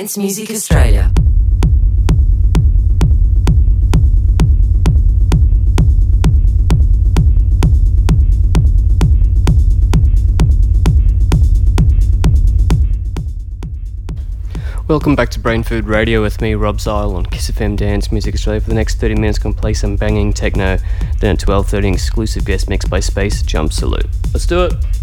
Dance Music Australia. Welcome back to Brain Food Radio with me, Rob Zile, on Kiss FM Dance Music Australia. For the next 30 minutes, going to play some banging techno. Then at 12.30, exclusive guest mix by Space Jump Salute. Let's do it!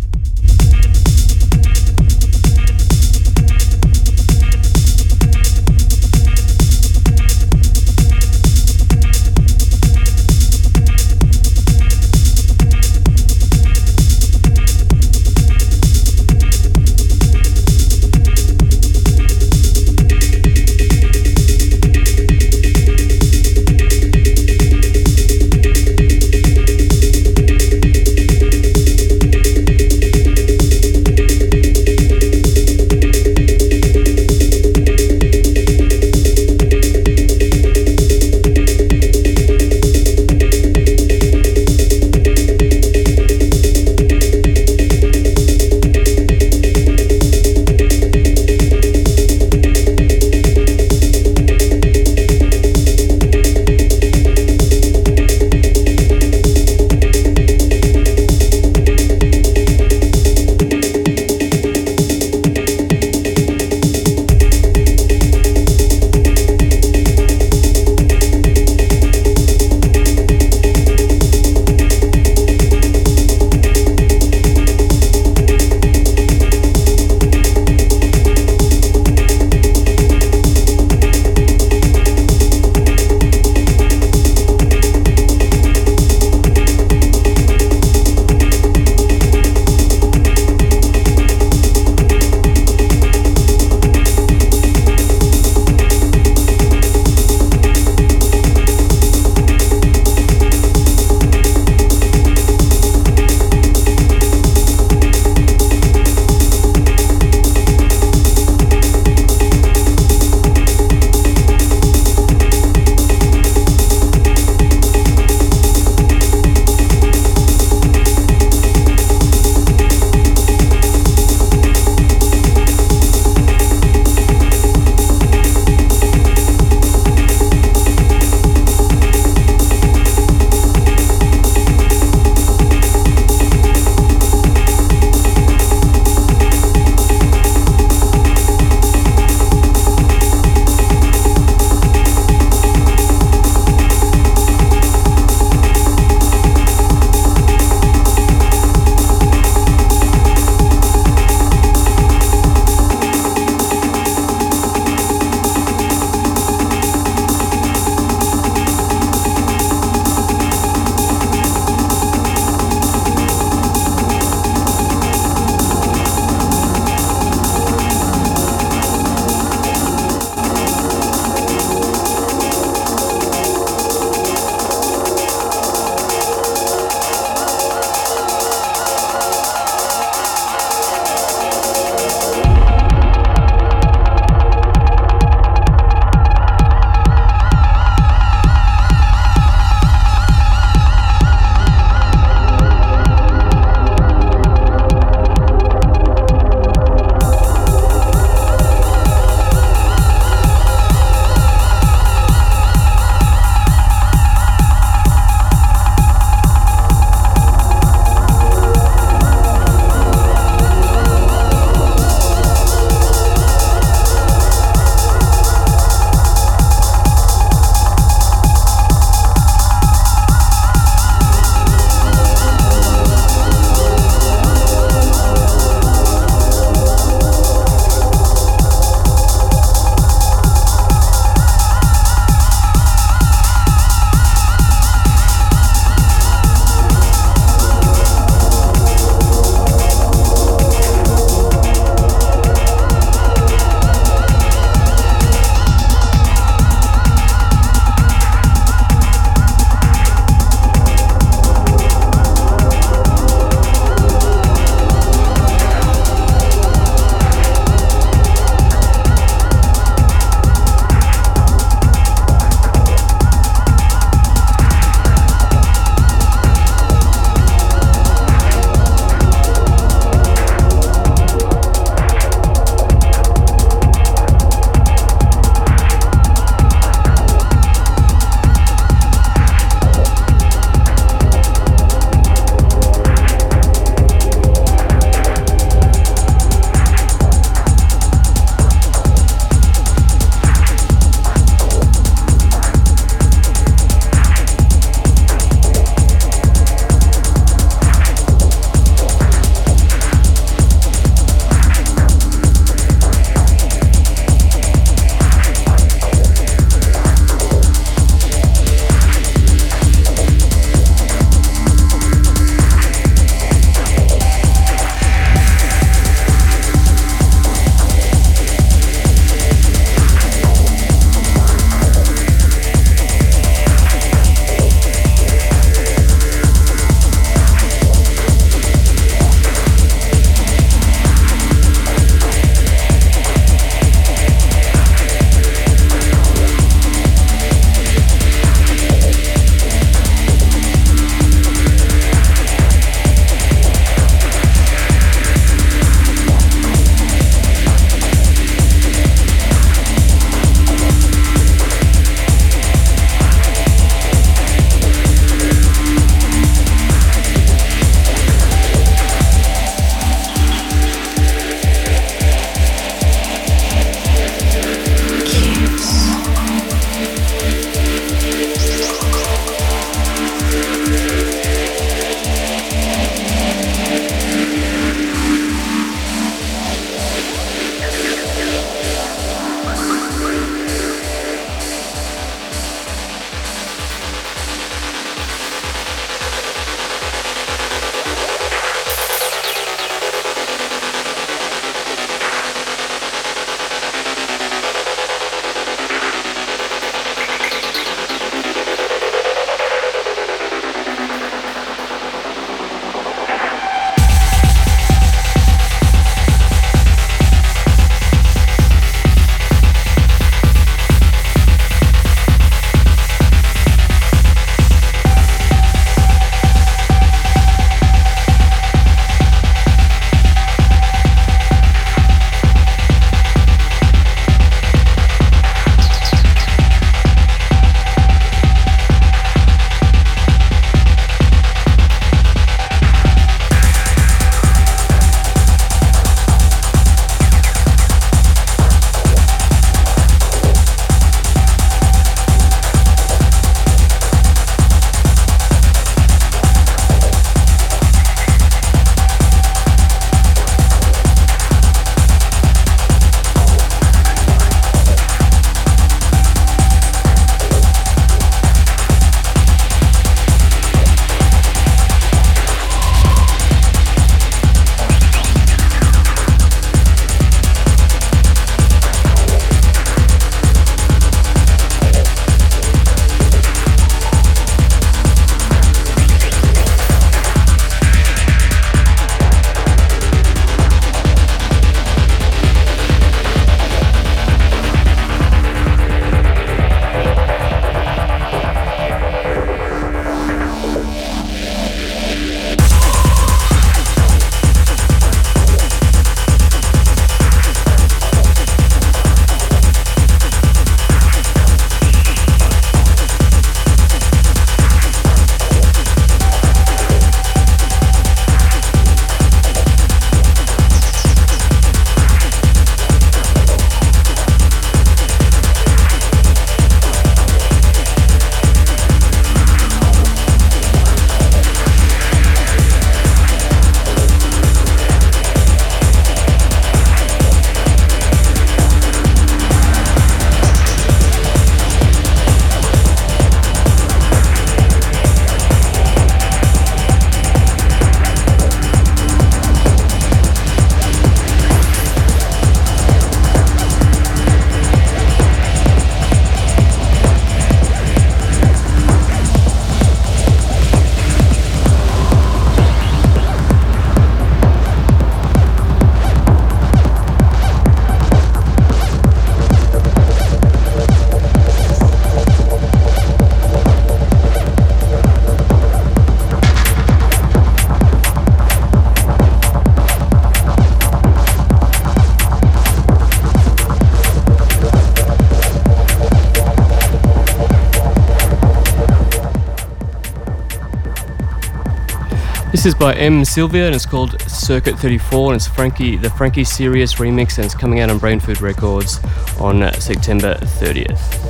Is by M Sylvia and it's called Circuit 34 and it's Frankie the Frankie Serious remix and it's coming out on Brain Food Records on September 30th.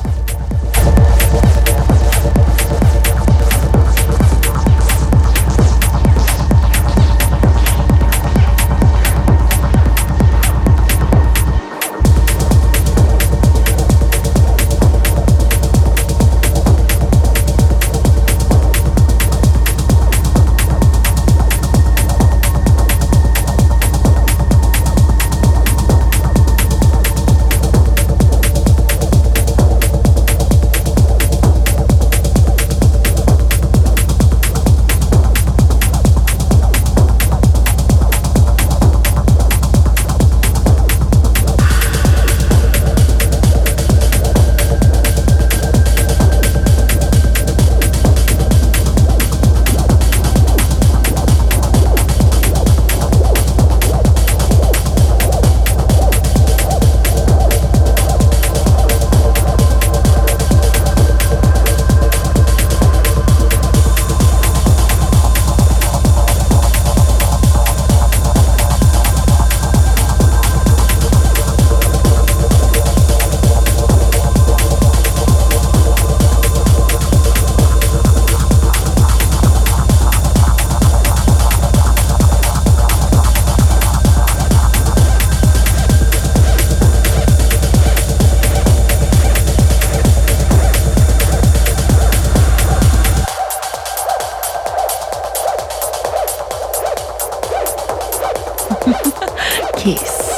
Peace.